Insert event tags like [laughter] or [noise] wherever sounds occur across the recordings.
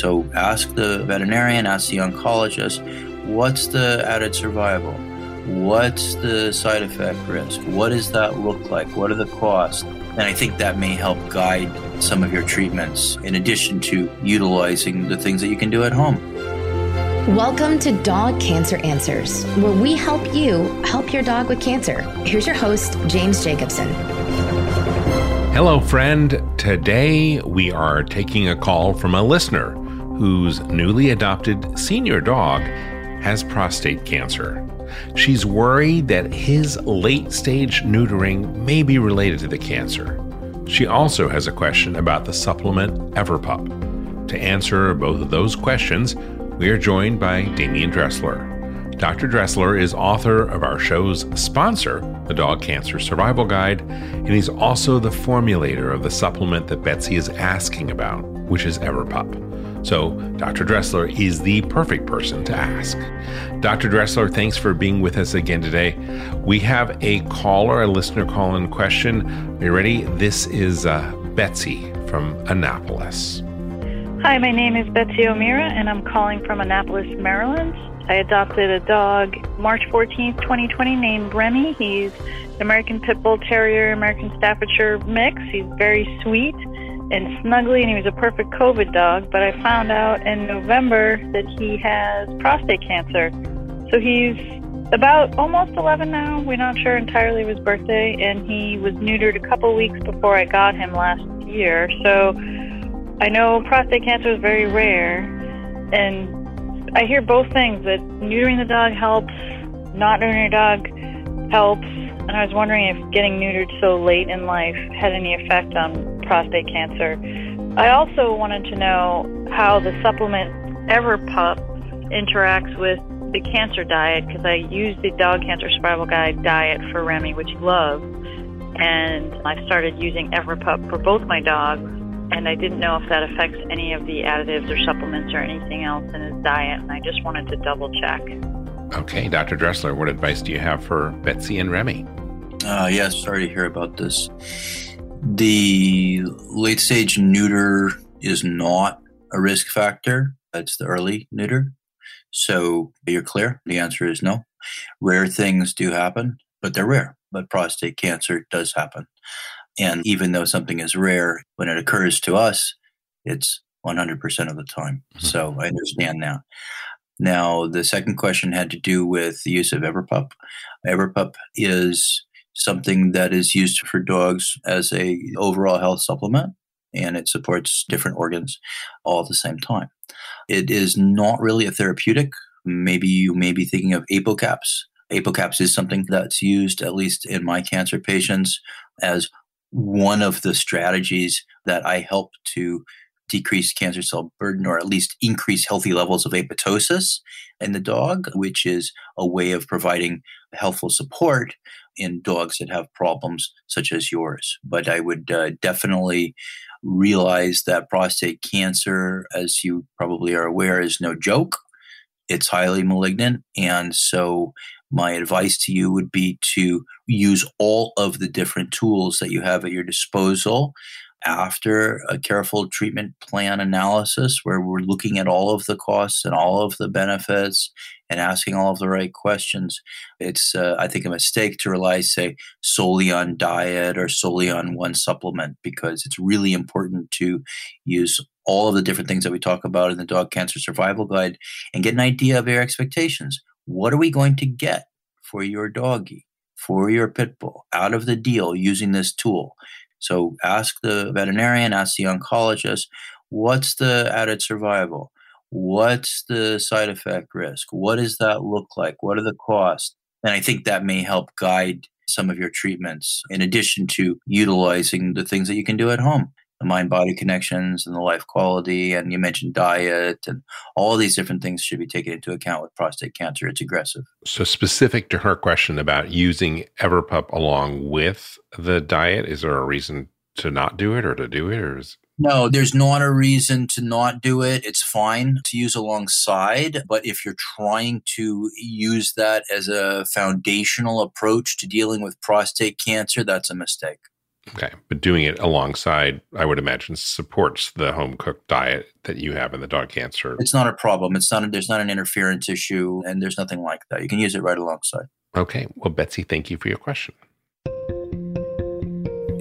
So ask the veterinarian, ask the oncologist, what's the added survival? What's the side effect risk? What does that look like? What are the costs? And I think that may help guide some of your treatments in addition to utilizing the things that you can do at home. Welcome to Dog Cancer Answers, where we help you help your dog with cancer. Here's your host, James Jacobson. Hello, friend. Today we are taking a call from a listener whose newly adopted senior dog has prostate cancer. She's worried that his late stage neutering may be related to the cancer. She also has a question about the supplement Everpup. To answer both of those questions, we are joined by Demian Dressler. Dr. Dressler is author of our show's sponsor, the Dog Cancer Survival Guide, and he's also the formulator of the supplement that Betsy is asking about, which is Everpup. So, Dr. Dressler is the perfect person to ask. Dr. Dressler, thanks for being with us again today. We have a caller, a listener call in question. Are you ready? This is uh, Betsy from Annapolis. Hi, my name is Betsy O'Meara, and I'm calling from Annapolis, Maryland. I adopted a dog March 14th, 2020, named Remy. He's an American Pit Bull Terrier, American Staffordshire mix. He's very sweet and snuggly, and he was a perfect COVID dog. But I found out in November that he has prostate cancer. So he's about almost 11 now. We're not sure entirely of his birthday, and he was neutered a couple weeks before I got him last year. So I know prostate cancer is very rare, and I hear both things that neutering the dog helps, not neutering your dog helps. And I was wondering if getting neutered so late in life had any effect on prostate cancer. I also wanted to know how the supplement Everpup interacts with the cancer diet because I use the Dog Cancer Survival Guide diet for Remy, which he loves, and I started using Everpup for both my dogs. And I didn't know if that affects any of the additives or supplements or anything else in his diet, and I just wanted to double check. Okay, Dr. Dressler, what advice do you have for Betsy and Remy? Uh, yes, sorry to hear about this. The late stage neuter is not a risk factor. It's the early neuter. So you're clear. The answer is no. Rare things do happen, but they're rare. But prostate cancer does happen. And even though something is rare, when it occurs to us, it's 100% of the time. Mm-hmm. So I understand that. Now, the second question had to do with the use of Everpup. Everpup is something that is used for dogs as a overall health supplement and it supports different organs all at the same time. It is not really a therapeutic. Maybe you may be thinking of apocaps. Apocaps is something that's used, at least in my cancer patients, as one of the strategies that I help to decrease cancer cell burden or at least increase healthy levels of apoptosis in the dog, which is a way of providing healthful support in dogs that have problems such as yours. But I would uh, definitely realize that prostate cancer, as you probably are aware, is no joke. It's highly malignant. And so, my advice to you would be to use all of the different tools that you have at your disposal after a careful treatment plan analysis where we're looking at all of the costs and all of the benefits and asking all of the right questions. It's, uh, I think, a mistake to rely, say, solely on diet or solely on one supplement because it's really important to use all of the different things that we talk about in the Dog Cancer Survival Guide and get an idea of your expectations. What are we going to get for your doggy? For your pit bull out of the deal using this tool. So ask the veterinarian, ask the oncologist, what's the added survival? What's the side effect risk? What does that look like? What are the costs? And I think that may help guide some of your treatments in addition to utilizing the things that you can do at home the mind body connections and the life quality. And you mentioned diet and all these different things should be taken into account with prostate cancer. It's aggressive. So, specific to her question about using Everpup along with the diet, is there a reason to not do it or to do it? Or is no, there's not a reason to not do it. It's fine to use alongside. But if you're trying to use that as a foundational approach to dealing with prostate cancer, that's a mistake. Okay. But doing it alongside, I would imagine, supports the home cooked diet that you have in the dog cancer. It's not a problem. It's not a, there's not an interference issue and there's nothing like that. You can use it right alongside. Okay. Well, Betsy, thank you for your question.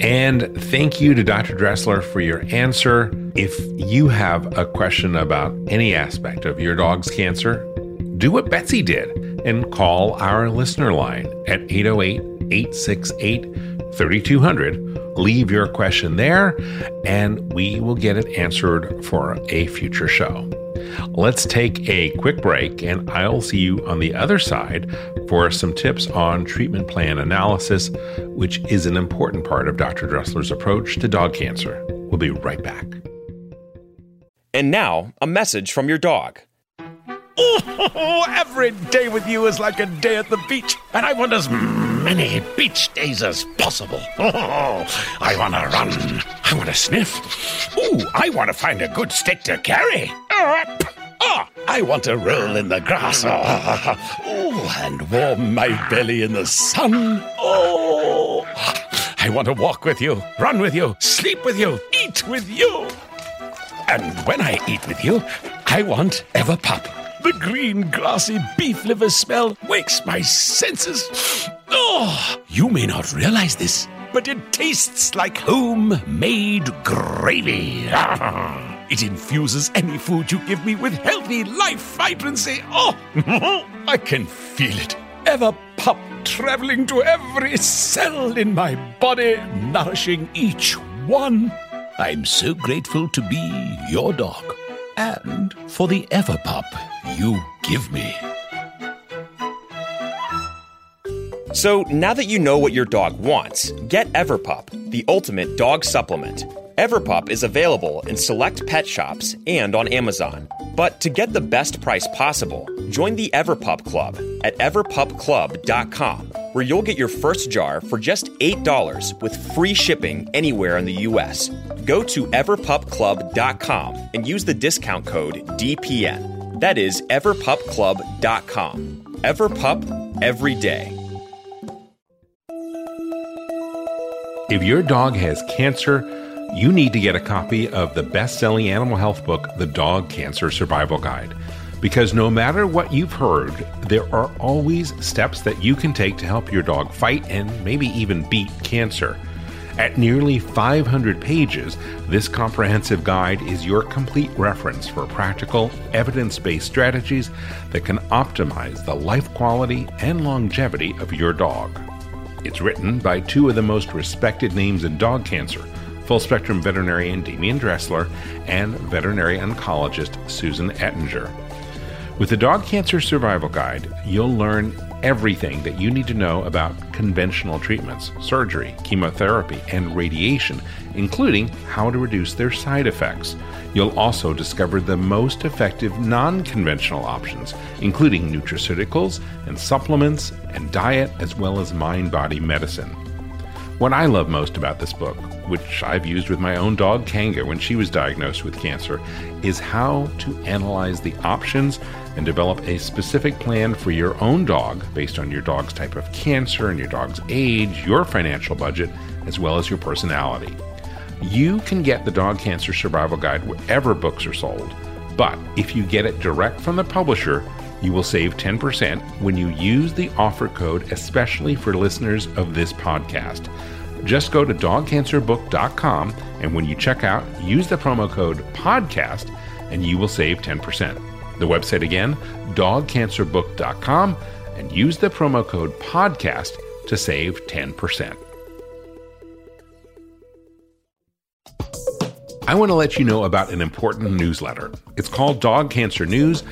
And thank you to Dr. Dressler for your answer. If you have a question about any aspect of your dog's cancer, do what Betsy did and call our listener line at 808 868 3200. Leave your question there, and we will get it answered for a future show. Let's take a quick break, and I'll see you on the other side for some tips on treatment plan analysis, which is an important part of Dr. Dressler's approach to dog cancer. We'll be right back. And now, a message from your dog. Oh, every day with you is like a day at the beach, and I want as many beach days as possible. [laughs] I want to run. I want to sniff. Ooh, I want to find a good stick to carry. Oh, I want to roll in the grass. [laughs] Oh, and warm my belly in the sun. Oh, I want to walk with you, run with you, sleep with you, eat with you. And when I eat with you, I want Everpup. The green, grassy beef liver smell wakes my senses. Oh, you may not realize this, but it tastes like homemade gravy. [laughs] It infuses any food you give me with healthy life vibrancy. Oh, [laughs] I can feel it. Ever pup traveling to every cell in my body, nourishing each one. I'm so grateful to be your dog and for the Everpup you give me. So now that you know what your dog wants, get Everpup, the ultimate dog supplement. Everpup is available in select pet shops and on Amazon. But to get the best price possible, join the Everpup Club at everpupclub.com, where you'll get your first jar for just $8 with free shipping anywhere in the US. Go to everpupclub.com and use the discount code DPN. That is everpupclub.com. Everpup every day. If your dog has cancer, you need to get a copy of the best selling animal health book, The Dog Cancer Survival Guide. Because no matter what you've heard, there are always steps that you can take to help your dog fight and maybe even beat cancer. At nearly 500 pages, this comprehensive guide is your complete reference for practical, evidence based strategies that can optimize the life quality and longevity of your dog. It's written by two of the most respected names in dog cancer full spectrum veterinarian Demian Dressler and veterinary oncologist Susan Ettinger. With the Dog Cancer Survival Guide, you'll learn everything that you need to know about conventional treatments, surgery, chemotherapy, and radiation, including how to reduce their side effects. You'll also discover the most effective non conventional options, including nutraceuticals and supplements and diet, as well as mind body medicine. What I love most about this book, which I've used with my own dog Kanga when she was diagnosed with cancer, is how to analyze the options and develop a specific plan for your own dog based on your dog's type of cancer and your dog's age, your financial budget, as well as your personality. You can get the Dog Cancer Survival Guide wherever books are sold, but if you get it direct from the publisher, you will save 10% when you use the offer code, especially for listeners of this podcast. Just go to dogcancerbook.com and when you check out, use the promo code PODCAST and you will save 10%. The website again, dogcancerbook.com, and use the promo code PODCAST to save 10%. I want to let you know about an important newsletter. It's called Dog Cancer News.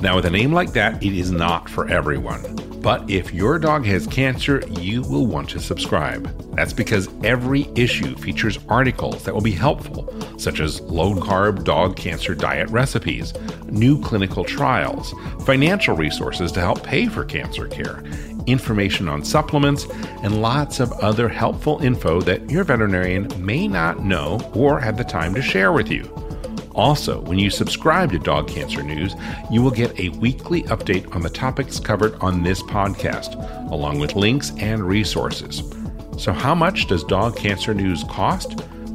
Now, with a name like that, it is not for everyone. But if your dog has cancer, you will want to subscribe. That's because every issue features articles that will be helpful, such as low carb dog cancer diet recipes, new clinical trials, financial resources to help pay for cancer care, information on supplements, and lots of other helpful info that your veterinarian may not know or have the time to share with you. Also, when you subscribe to Dog Cancer News, you will get a weekly update on the topics covered on this podcast, along with links and resources. So, how much does Dog Cancer News cost?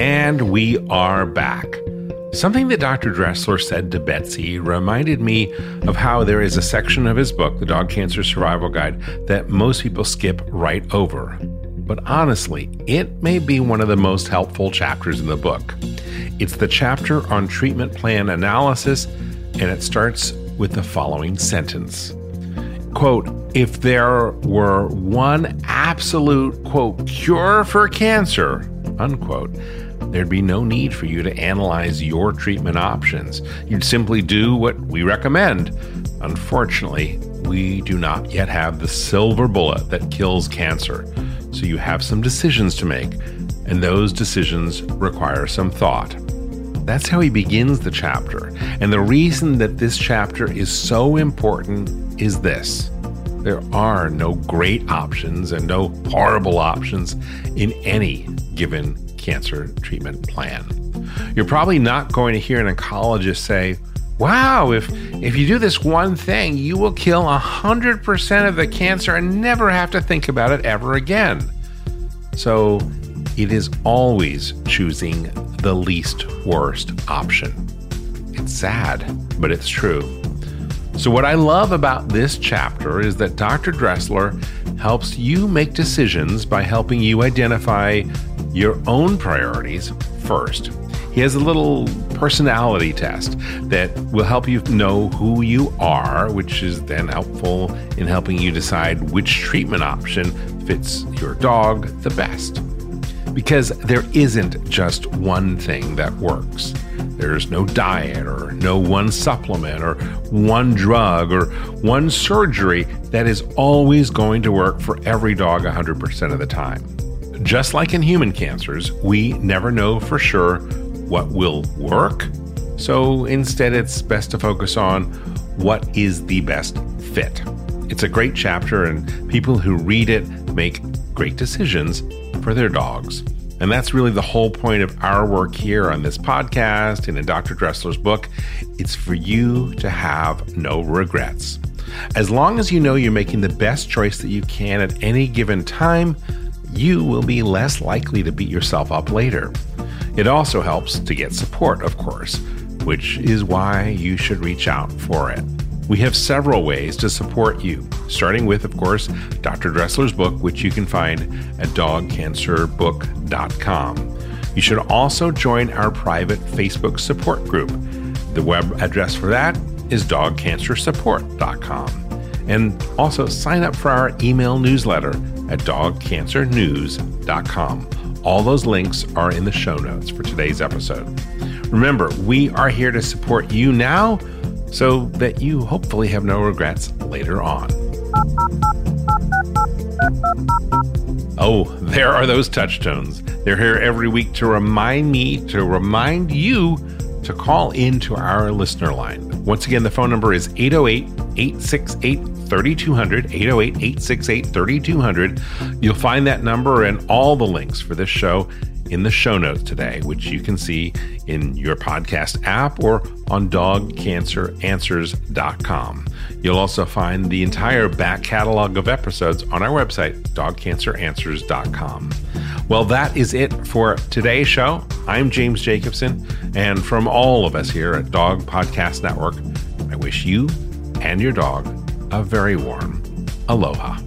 And we are back. Something that Dr. Dressler said to Betsy reminded me of how there is a section of his book, The Dog Cancer Survival Guide, that most people skip right over. But honestly, it may be one of the most helpful chapters in the book. It's the chapter on treatment plan analysis, and it starts with the following sentence quote, if there were one absolute, quote, cure for cancer, unquote, there'd be no need for you to analyze your treatment options. You'd simply do what we recommend. Unfortunately, we do not yet have the silver bullet that kills cancer. So you have some decisions to make, and those decisions require some thought. That's how he begins the chapter. And the reason that this chapter is so important is this there are no great options and no horrible options in any given cancer treatment plan. You're probably not going to hear an oncologist say, Wow, if, if you do this one thing, you will kill 100% of the cancer and never have to think about it ever again. So it is always choosing the least worst option. It's sad, but it's true. So, what I love about this chapter is that Dr. Dressler helps you make decisions by helping you identify your own priorities first. He has a little personality test that will help you know who you are, which is then helpful in helping you decide which treatment option fits your dog the best. Because there isn't just one thing that works. There's no diet or no one supplement or one drug or one surgery that is always going to work for every dog 100% of the time. Just like in human cancers, we never know for sure what will work. So instead, it's best to focus on what is the best fit. It's a great chapter, and people who read it make great decisions for their dogs. And that's really the whole point of our work here on this podcast and in Dr. Dressler's book. It's for you to have no regrets. As long as you know you're making the best choice that you can at any given time, you will be less likely to beat yourself up later. It also helps to get support, of course, which is why you should reach out for it. We have several ways to support you, starting with, of course, Dr. Dressler's book, which you can find at dogcancerbook.com. You should also join our private Facebook support group. The web address for that is dogcancersupport.com. And also sign up for our email newsletter at dogcancernews.com. All those links are in the show notes for today's episode. Remember, we are here to support you now so that you hopefully have no regrets later on. Oh, there are those touch tones. They're here every week to remind me, to remind you to call into our listener line. Once again, the phone number is 808 868 3200. 808 868 3200. You'll find that number and all the links for this show in the show notes today, which you can see in your podcast app or on dogcanceranswers.com. You'll also find the entire back catalog of episodes on our website, dogcanceranswers.com. Well, that is it for today's show. I'm James Jacobson, and from all of us here at Dog Podcast Network, I wish you and your dog a very warm aloha.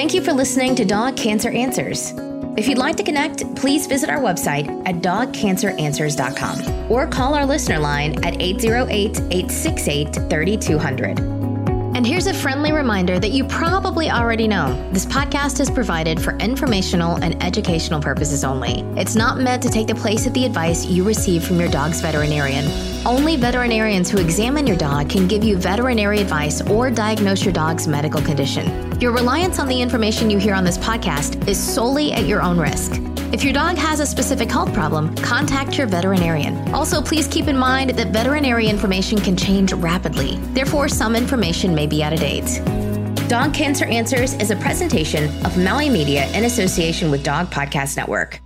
Thank you for listening to Dog Cancer Answers. If you'd like to connect, please visit our website at dogcanceranswers.com or call our listener line at 808 868 3200. And here's a friendly reminder that you probably already know. This podcast is provided for informational and educational purposes only. It's not meant to take the place of the advice you receive from your dog's veterinarian. Only veterinarians who examine your dog can give you veterinary advice or diagnose your dog's medical condition. Your reliance on the information you hear on this podcast is solely at your own risk. If your dog has a specific health problem, contact your veterinarian. Also, please keep in mind that veterinary information can change rapidly. Therefore, some information may be out of date. Dog Cancer Answers is a presentation of Maui Media in association with Dog Podcast Network.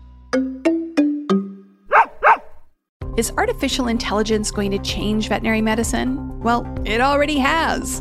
Is artificial intelligence going to change veterinary medicine? Well, it already has.